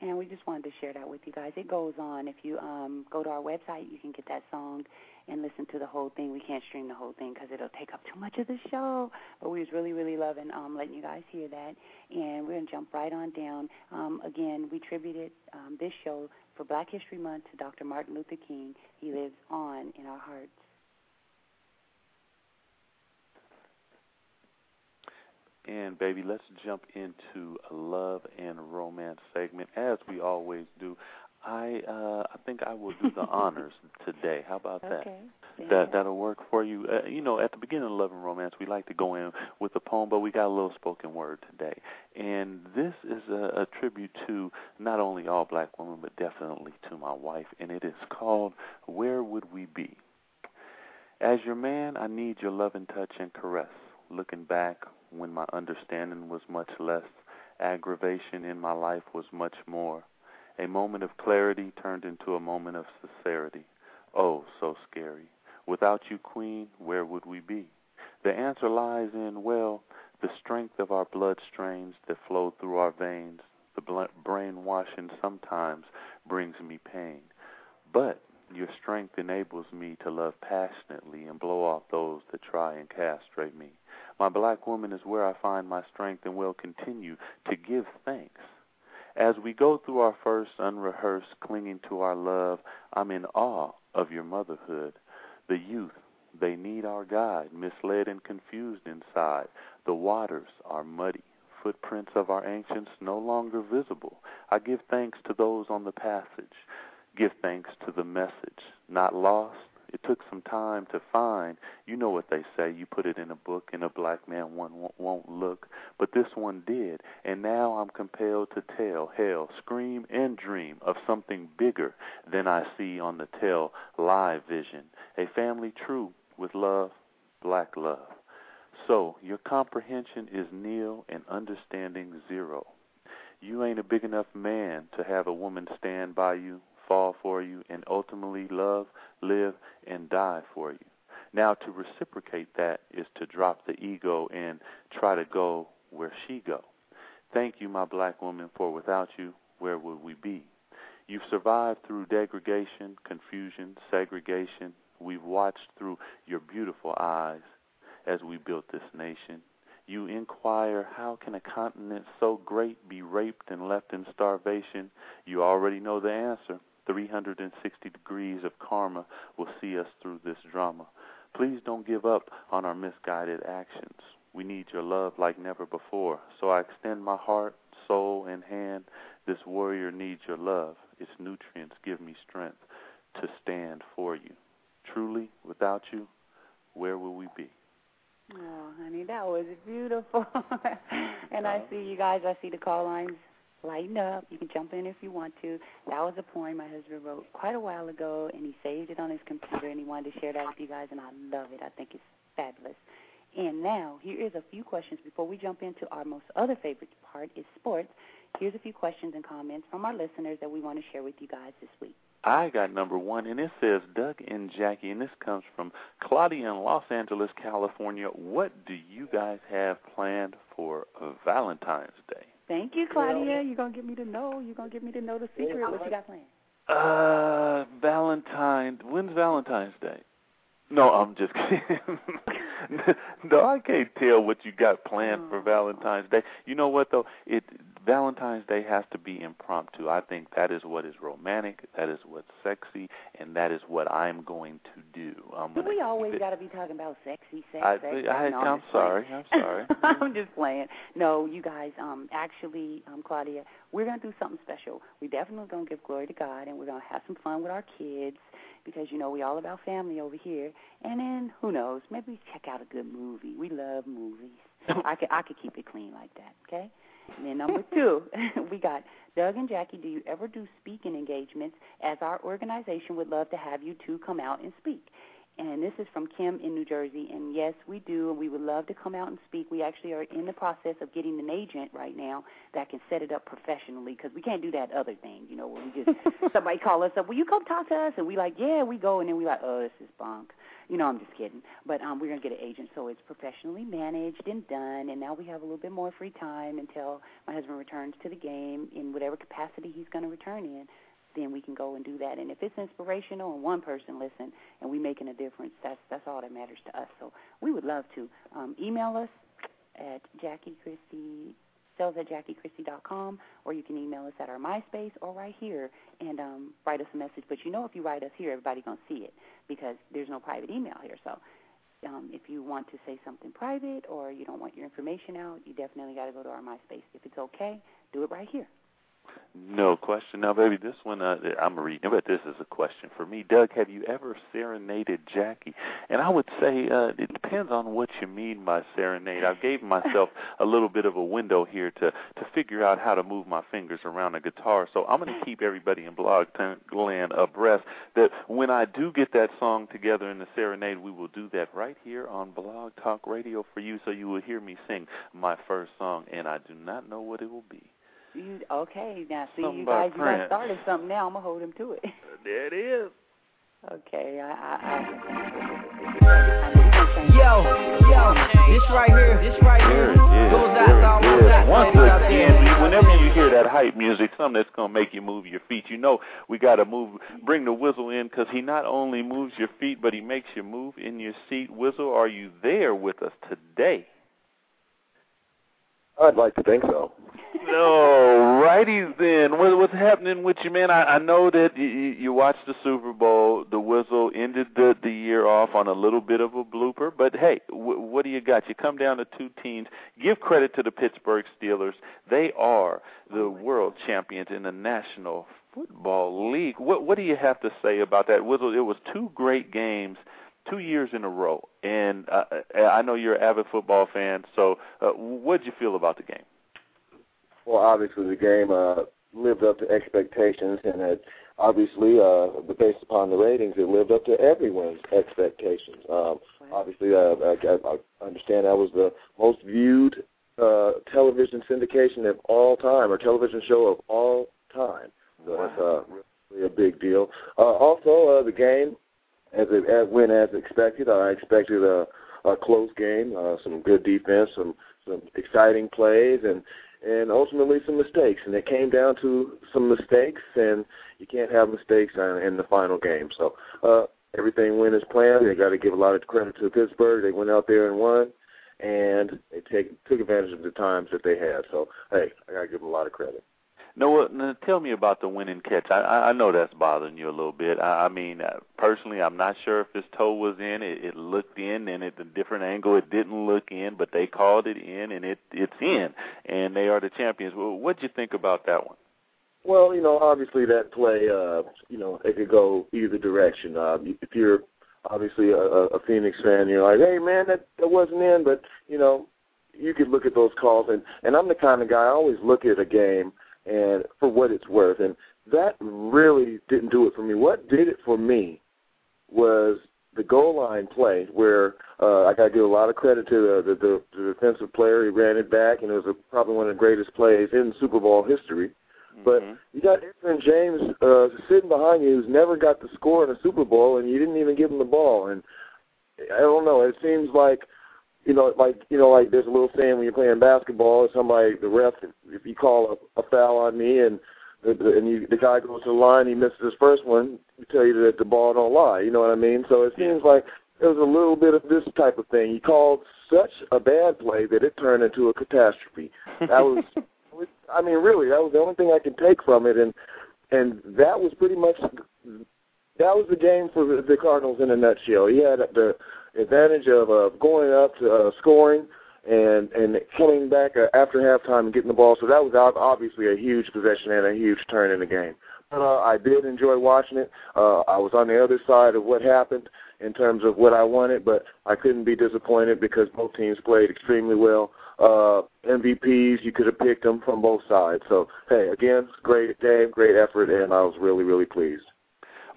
And we just wanted to share that with you guys. It goes on. If you um, go to our website, you can get that song and listen to the whole thing. We can't stream the whole thing because it'll take up too much of the show. But we was really, really loving um, letting you guys hear that. And we're going to jump right on down. Um, again, we tributed um, this show for Black History Month to Dr. Martin Luther King. He lives on in our hearts. And baby, let's jump into a love and romance segment as we always do. I uh I think I will do the honors today. How about that? Okay. That that'll work for you. Uh, you know, at the beginning of Love and Romance, we like to go in with a poem, but we got a little spoken word today. And this is a, a tribute to not only all black women, but definitely to my wife, and it is called Where Would We Be? As your man, I need your love and touch and caress. Looking back when my understanding was much less, aggravation in my life was much more. A moment of clarity turned into a moment of sincerity. Oh, so scary. Without you, Queen, where would we be? The answer lies in, well, the strength of our blood streams that flow through our veins. The brainwashing sometimes brings me pain. But your strength enables me to love passionately and blow off those that try and castrate me. My black woman is where I find my strength and will continue to give thanks. As we go through our first unrehearsed clinging to our love, I'm in awe of your motherhood. The youth, they need our guide, misled and confused inside. The waters are muddy, footprints of our ancients no longer visible. I give thanks to those on the passage. Give thanks to the message, not lost, it took some time to find. You know what they say. You put it in a book, and a black man one won't look. But this one did, and now I'm compelled to tell, hell, scream and dream of something bigger than I see on the tell live vision. A family true with love, black love. So your comprehension is nil and understanding zero. You ain't a big enough man to have a woman stand by you fall for you, and ultimately love, live, and die for you. Now, to reciprocate that is to drop the ego and try to go where she go. Thank you, my black woman, for without you, where would we be? You've survived through degradation, confusion, segregation. We've watched through your beautiful eyes as we built this nation. You inquire, how can a continent so great be raped and left in starvation? You already know the answer. 360 degrees of karma will see us through this drama. Please don't give up on our misguided actions. We need your love like never before. So I extend my heart, soul, and hand. This warrior needs your love. Its nutrients give me strength to stand for you. Truly, without you, where will we be? Oh, honey, that was beautiful. and I see you guys, I see the call lines lighten up. You can jump in if you want to. That was a poem my husband wrote quite a while ago, and he saved it on his computer, and he wanted to share that with you guys, and I love it. I think it's fabulous. And now, here is a few questions before we jump into our most other favorite part is sports. Here's a few questions and comments from our listeners that we want to share with you guys this week. I got number one, and it says Doug and Jackie, and this comes from Claudia in Los Angeles, California. What do you guys have planned for Valentine's Day? Thank you, Claudia. You're gonna get me to know. You're gonna get me to know the secret. What you got planned? Uh, Valentine. When's Valentine's Day? No, I'm just kidding. no, I can't tell what you got planned for oh. Valentine's Day. You know what though? It Valentine's Day has to be impromptu. I think that is what is romantic, that is what's sexy, and that is what I'm going to do. I'm do we always got to be talking about sexy, sex, I, sex? I, I, no, I'm, I'm sorry. I'm sorry. I'm just playing. No, you guys, um, actually, um, Claudia, we're going to do something special. We're definitely going to give glory to God, and we're going to have some fun with our kids because you know we all about family over here. And then who knows? Maybe check out a good movie. We love movies. I could I could keep it clean like that. Okay. And then number two, we got Doug and Jackie. Do you ever do speaking engagements? As our organization would love to have you two come out and speak. And this is from Kim in New Jersey. And yes, we do, and we would love to come out and speak. We actually are in the process of getting an agent right now that can set it up professionally because we can't do that other thing, you know, where we just somebody call us up, will you come talk to us? And we like, yeah, we go, and then we like, oh, this is bunk. You know, I'm just kidding. But um, we're gonna get an agent, so it's professionally managed and done. And now we have a little bit more free time until my husband returns to the game in whatever capacity he's going to return in then we can go and do that. And if it's inspirational and one person listen and we making a difference, that's that's all that matters to us. So we would love to um, email us at Jackie Christie sales at JackieChristie.com, or you can email us at our MySpace or right here and um, write us a message. But you know, if you write us here, everybody's gonna see it because there's no private email here. So um, if you want to say something private or you don't want your information out, you definitely got to go to our MySpace. If it's okay, do it right here. No question. Now, baby, this one uh, I'm reading, but this is a question for me. Doug, have you ever serenaded Jackie? And I would say uh, it depends on what you mean by serenade. I gave myself a little bit of a window here to to figure out how to move my fingers around a guitar. So I'm going to keep everybody in Blog Land abreast that when I do get that song together in the serenade, we will do that right here on Blog Talk Radio for you, so you will hear me sing my first song, and I do not know what it will be. You okay? Now, see, you guys, you got started something. Now I'm gonna hold him to it. there it is. Okay, I, I, I Yo, yo, this right here, this right here goes out to all my Once again, whenever you hear that hype music, something that's gonna make you move your feet, you know we gotta move, bring the whistle in, because he not only moves your feet, but he makes you move in your seat. Wizzle, are you there with us today? I'd like to think so. No, righties then. What, what's happening with you, man? I, I know that you, you watched the Super Bowl. The whistle ended the, the year off on a little bit of a blooper, but hey, w- what do you got? You come down to two teams. Give credit to the Pittsburgh Steelers. They are the world champions in the National Football League. What what do you have to say about that Wizzle? It was two great games two years in a row. And uh, I know you're an avid football fan, so uh, what did you feel about the game? Well, obviously the game uh, lived up to expectations, and it obviously, uh, based upon the ratings, it lived up to everyone's expectations. Um, obviously, uh, I, I understand that was the most viewed uh, television syndication of all time, or television show of all time. So wow. that's uh, really a big deal. Uh, also, uh, the game as it as went as expected. I expected a, a close game, uh, some good defense, some some exciting plays, and and ultimately some mistakes. And it came down to some mistakes, and you can't have mistakes in, in the final game. So uh, everything went as planned. They got to give a lot of credit to Pittsburgh. They went out there and won, and they take, took advantage of the times that they had. So hey, I got to give them a lot of credit. No, now tell me about the winning catch. I I know that's bothering you a little bit. I, I mean, uh, personally, I'm not sure if his toe was in. It, it looked in, and at a different angle, it didn't look in, but they called it in, and it it's in, and they are the champions. Well, what'd you think about that one? Well, you know, obviously that play, uh, you know, it could go either direction. Uh, if you're obviously a, a Phoenix fan, you're like, hey man, that that wasn't in, but you know, you could look at those calls, and and I'm the kind of guy I always look at a game and for what it's worth. And that really didn't do it for me. What did it for me was the goal line play where uh, I got to give a lot of credit to the, the, the, defensive player. He ran it back, and it was a, probably one of the greatest plays in Super Bowl history. Mm-hmm. But you got Edgerrin James uh, sitting behind you who's never got the score in a Super Bowl, and you didn't even give him the ball. And I don't know. It seems like you know, like you know, like there's a little saying when you're playing basketball, somebody the ref, if you call a, a foul on me and the, the, and you, the guy goes to the line, he misses his first one, we tell you that the ball don't lie. You know what I mean? So it seems like there was a little bit of this type of thing. He called such a bad play that it turned into a catastrophe. That was, I mean, really, that was the only thing I can take from it, and and that was pretty much that was the game for the Cardinals in a nutshell. He had the advantage of uh, going up to uh, scoring and and coming back uh, after halftime and getting the ball. So that was obviously a huge possession and a huge turn in the game. But uh, I did enjoy watching it. Uh, I was on the other side of what happened in terms of what I wanted, but I couldn't be disappointed because both teams played extremely well. Uh, MVPs, you could have picked them from both sides. So, hey, again, great game, great effort, and I was really, really pleased.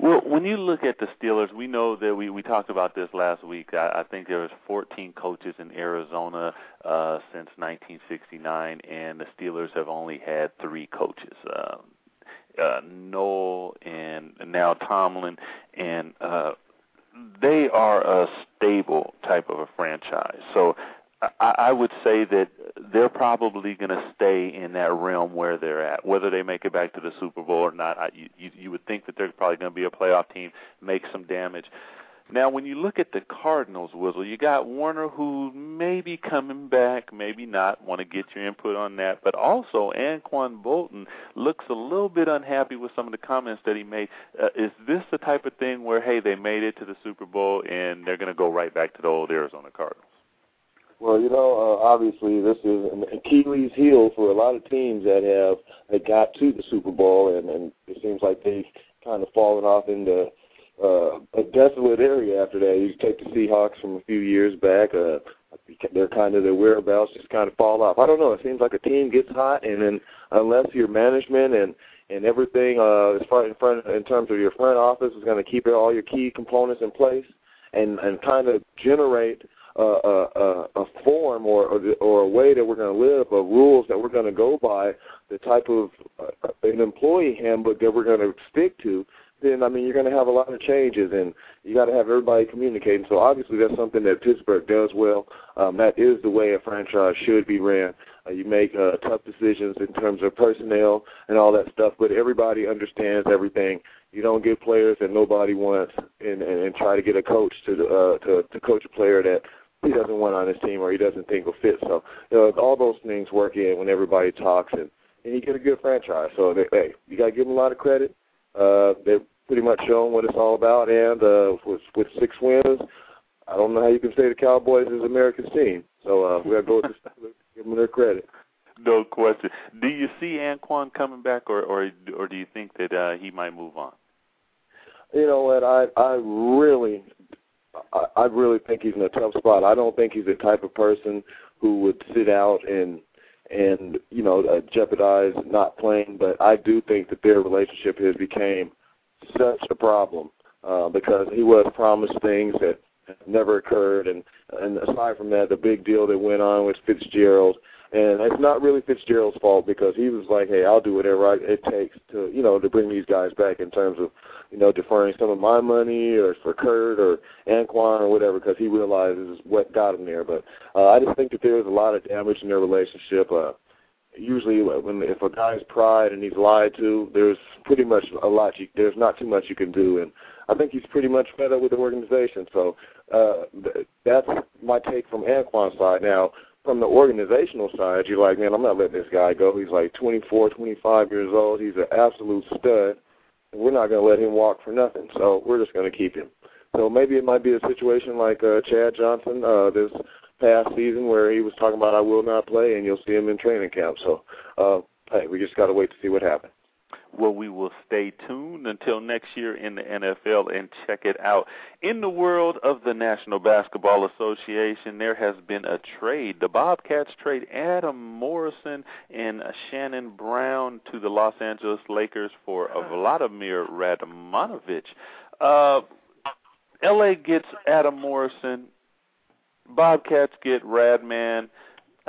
Well, when you look at the Steelers, we know that we we talked about this last week. I, I think there was 14 coaches in Arizona uh, since 1969, and the Steelers have only had three coaches. Um, uh, Noll and now Tomlin, and uh, they are a stable type of a franchise. So I, would say that they're probably going to stay in that realm where they're at. Whether they make it back to the Super Bowl or not, I, you, you would think that they're probably going to be a playoff team, make some damage. Now, when you look at the Cardinals, Wizzle, you got Warner who may be coming back, maybe not. Want to get your input on that. But also, Anquan Boldin looks a little bit unhappy with some of the comments that he made. Uh, is this the type of thing where, hey, they made it to the Super Bowl and they're going to go right back to the old Arizona Cardinals? Well, you know, uh, obviously this is an Achilles heel for a lot of teams that have that got to the Super Bowl, and, and it seems like they've kind of fallen off into uh, a desolate area after that. You take the Seahawks from a few years back. Uh, they're kind of their whereabouts just kind of fall off. I don't know. It seems like a team gets hot, and then unless your management and and everything uh, as far in front in terms of your front office is going to keep all your key components in place and and kind of generate a, a, form or, or or a way that we're going to live, or rules that we're going to go by, the type of uh, an employee handbook that we're going to stick to, then I mean you're going to have a lot of changes, and you got to have everybody communicating. So obviously that's something that Pittsburgh does well. Um, that is the way a franchise should be ran. Uh, you make uh, tough decisions in terms of personnel and all that stuff, but everybody understands everything you don't get players that nobody wants and, and, and try to get a coach to uh to to coach a player that he doesn't want on his team or he doesn't think will fit. So you know, all those things work in when everybody talks and and you get a good franchise. So they, hey, you got to give them a lot of credit. Uh, they've pretty much shown what it's all about, and uh, with with six wins, I don't know how you can say the Cowboys is America's team. So uh, we got to go with the give them their credit. No question. Do you see Anquan coming back, or or or do you think that uh, he might move on? You know what? I I really I, I really think he's in a tough spot. I don't think he's the type of person who would sit out and and you know uh, jeopardize not playing. But I do think that their relationship has became such a problem uh, because he was promised things that never occurred, and and aside from that, the big deal that went on with Fitzgerald and it's not really Fitzgerald's fault because he was like, "Hey, I'll do whatever I, it takes to, you know, to bring these guys back in terms of, you know, deferring some of my money or for Kurt or Anquan or whatever because he realizes what got him there." But uh, I just think that there was a lot of damage in their relationship. Uh, usually, when if a guy's pride and he's lied to, there's pretty much a lot. You, there's not too much you can do, and I think he's pretty much fed up with the organization. So uh, th- that's my take from Anquan's side. Now from the organizational side, you're like, man, I'm not letting this guy go. He's like 24, 25 years old. He's an absolute stud. And we're not going to let him walk for nothing. So we're just going to keep him. So maybe it might be a situation like uh, Chad Johnson uh, this past season where he was talking about I will not play, and you'll see him in training camp. So, uh, hey, we just got to wait to see what happens. Well, we will stay tuned until next year in the NFL and check it out. In the world of the National Basketball Association, there has been a trade. The Bobcats trade Adam Morrison and Shannon Brown to the Los Angeles Lakers for Vladimir Radmanovic. Uh, LA gets Adam Morrison. Bobcats get Radman.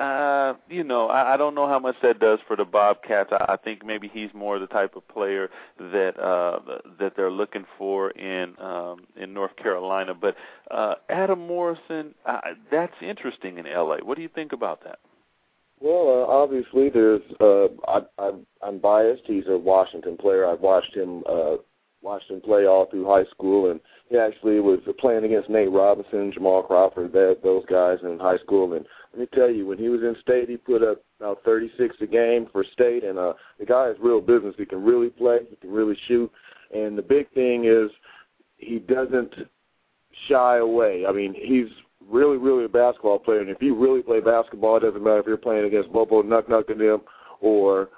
Uh, you know, I, I don't know how much that does for the Bobcats. I, I think maybe he's more the type of player that uh that they're looking for in um in North Carolina. But uh Adam Morrison, uh, that's interesting in LA. What do you think about that? Well, uh, obviously, there's. Uh, I, I, I'm biased. He's a Washington player. I've watched him uh, watched him play all through high school, and he actually was playing against Nate Robinson, Jamal Crawford, that, those guys in high school. And let me tell you, when he was in state, he put up about 36 a game for state, and uh, the guy is real business. He can really play, he can really shoot, and the big thing is he doesn't shy away. I mean, he's really, really a basketball player, and if you really play basketball, it doesn't matter if you're playing against Bobo Nuck Nuck and them or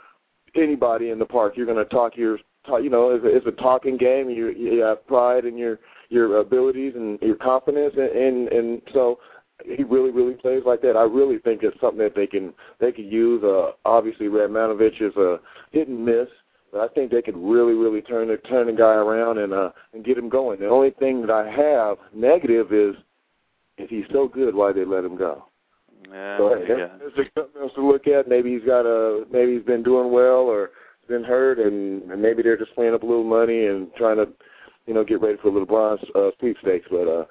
anybody in the park. You're going to talk your you know, it's a, it's a talking game. You you have pride in your your abilities and your confidence, and and, and so he really really plays like that. I really think it's something that they can they can use. Uh, obviously, Radmanovic is a hit and miss, but I think they could really really turn the turn the guy around and uh and get him going. The only thing that I have negative is if he's so good, why they let him go? Yeah, so hey, yeah. there's something else to look at. Maybe he's got a maybe he's been doing well or been hurt, and, and maybe they're just playing up a little money and trying to, you know, get ready for the LeBron uh, sweepstakes. But uh,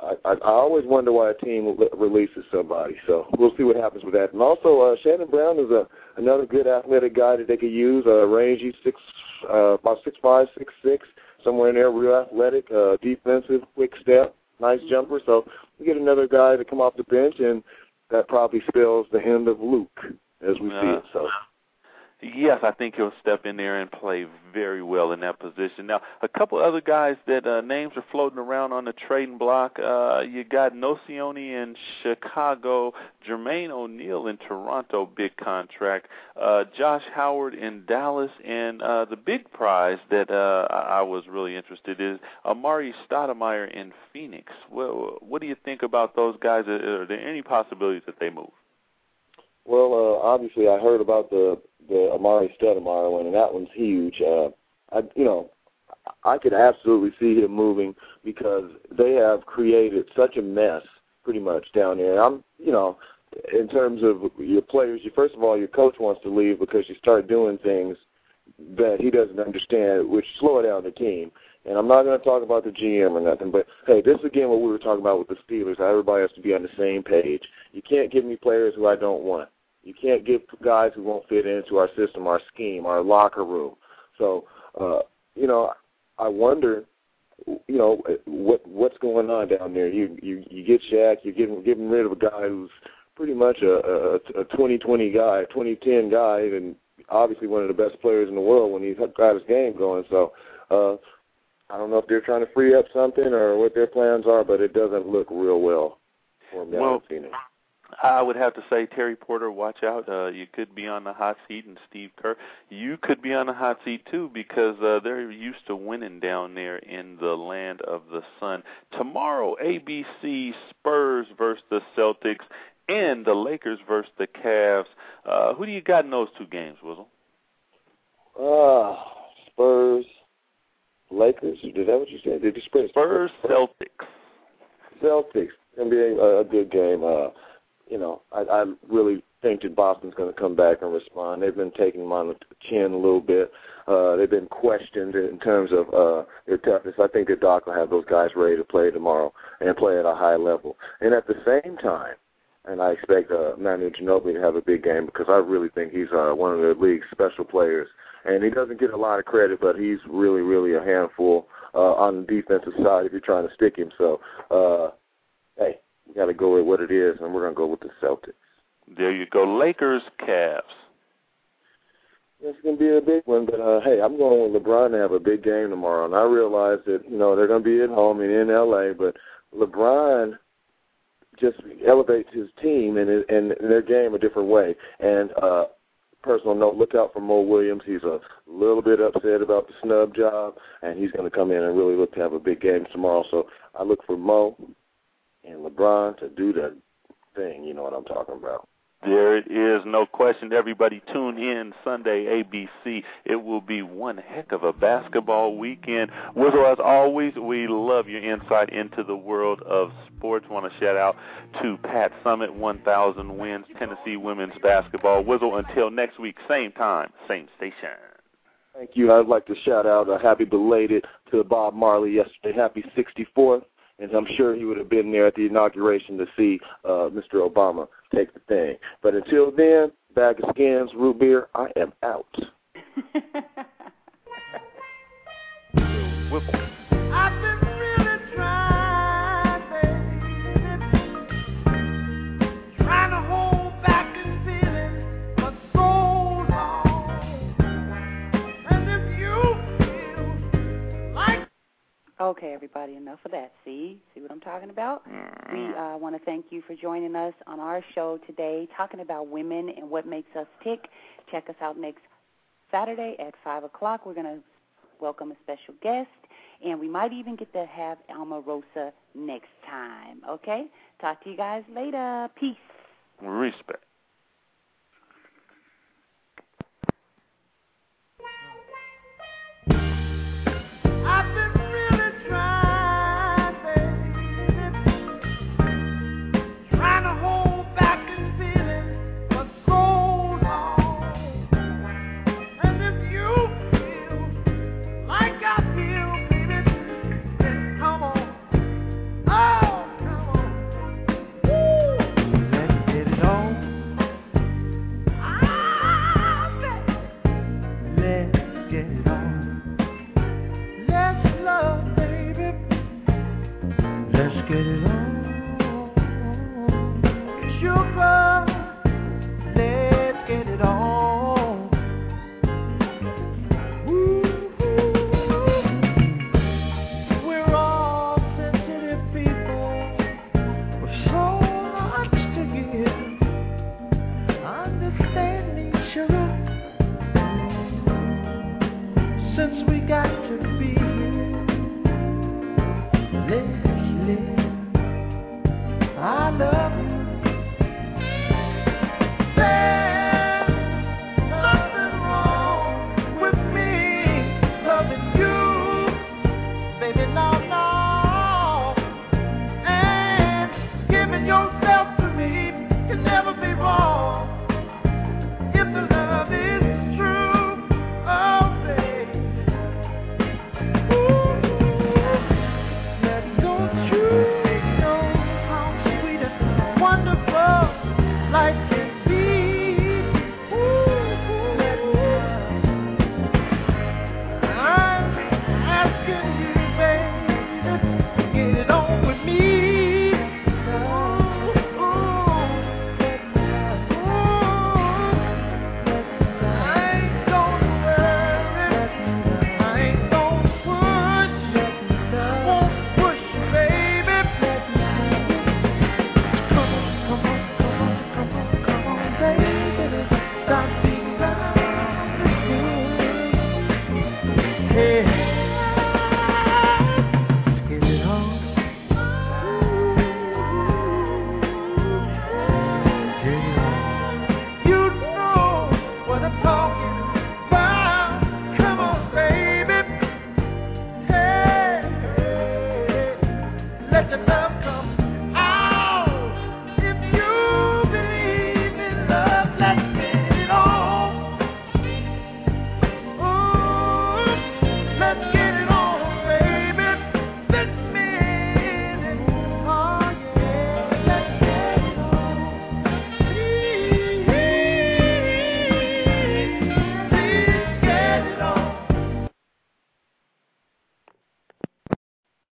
I, I, I always wonder why a team releases somebody. So we'll see what happens with that. And also, uh, Shannon Brown is a another good athletic guy that they could use. Uh, rangy, six, uh, about six five, six six, somewhere in there. Real athletic, uh, defensive, quick step, nice jumper. So we get another guy to come off the bench, and that probably spells the end of Luke as we see it. So. Yes, I think he'll step in there and play very well in that position. Now, a couple other guys that uh, names are floating around on the trading block. Uh, you got Nocioni in Chicago, Jermaine O'Neal in Toronto, big contract. Uh, Josh Howard in Dallas, and uh, the big prize that uh, I was really interested in is Amar'e Stoudemire in Phoenix. Well, what do you think about those guys? Are there any possibilities that they move? Well, uh, obviously, I heard about the the Amar'e Stoudemire one, and that one's huge. Uh, I, you know, I could absolutely see him moving because they have created such a mess, pretty much down there. I'm, you know, in terms of your players, you first of all, your coach wants to leave because you start doing things that he doesn't understand, which slow down the team. And I'm not going to talk about the GM or nothing, but hey, this is again what we were talking about with the Steelers. Everybody has to be on the same page. You can't give me players who I don't want. You can't get guys who won't fit into our system, our scheme, our locker room. So, uh, you know, I wonder you know what what's going on down there. You you you get Shaq, you're getting getting rid of a guy who's pretty much a, a, a 2020 guy, a 2010 guy, and obviously one of the best players in the world when he's got his game going. So uh, I don't know if they're trying to free up something or what their plans are, but it doesn't look real well for them well. I would have to say, Terry Porter, watch out. Uh, you could be on the hot seat, and Steve Kerr, you could be on the hot seat too because uh, they're used to winning down there in the land of the sun. Tomorrow, ABC Spurs versus the Celtics, and the Lakers versus the Cavs. Uh, who do you got in those two games, Wizzle? Uh, Spurs, Lakers. Is that what you said? Did you Spurs? Spurs, Celtics. Celtics. Gonna be a, a good game. Uh, you know, I, I really think that Boston's going to come back and respond. They've been taking them on the chin a little bit. Uh, they've been questioned in terms of uh, their toughness. I think that Doc will have those guys ready to play tomorrow and play at a high level. And at the same time, and I expect uh, Manu Ginobili to have a big game because I really think he's uh, one of the league's special players. And he doesn't get a lot of credit, but he's really, really a handful uh, on the defensive side if you're trying to stick him. So, uh, hey, we got to go with what it is, and we're going to go with the Celtics. There you go, Lakers, Cavs. It's going to be a big one, but uh, hey, I'm going with LeBron to have a big game tomorrow, and I realize that you know they're going to be at home and in LA, but LeBron just elevates his team and and their game a different way. And uh, personal note, look out for Mo Williams. He's a little bit upset about the snub job, and he's going to come in and really look to have a big game tomorrow. So I look for Mo and LeBron to do the thing. You know what I'm talking about. There it is, no question. Everybody tune in Sunday ABC. It will be one heck of a basketball weekend. Wizzle, as always, we love your insight into the world of sports. Want to shout out to Pat Summitt, 1,000 wins, Tennessee women's basketball. Wizzle, until next week, same time, same station. Thank you. I'd like to shout out a happy belated to Bob Marley yesterday. Happy 64th and I'm sure he would have been there at the inauguration to see uh, Mr. Obama take the thing. But until then, bag of skins, root beer, I am out. Okay, everybody, enough of that. See, see what I'm talking about? We Mm. uh, want to thank you for joining us on our show today, talking about women and what makes us tick. Check us out next Saturday at five o'clock. We're going to welcome a special guest, and we might even get to have Alma Rosa next time. Okay, talk to you guys later. Peace. Respect. Get it on.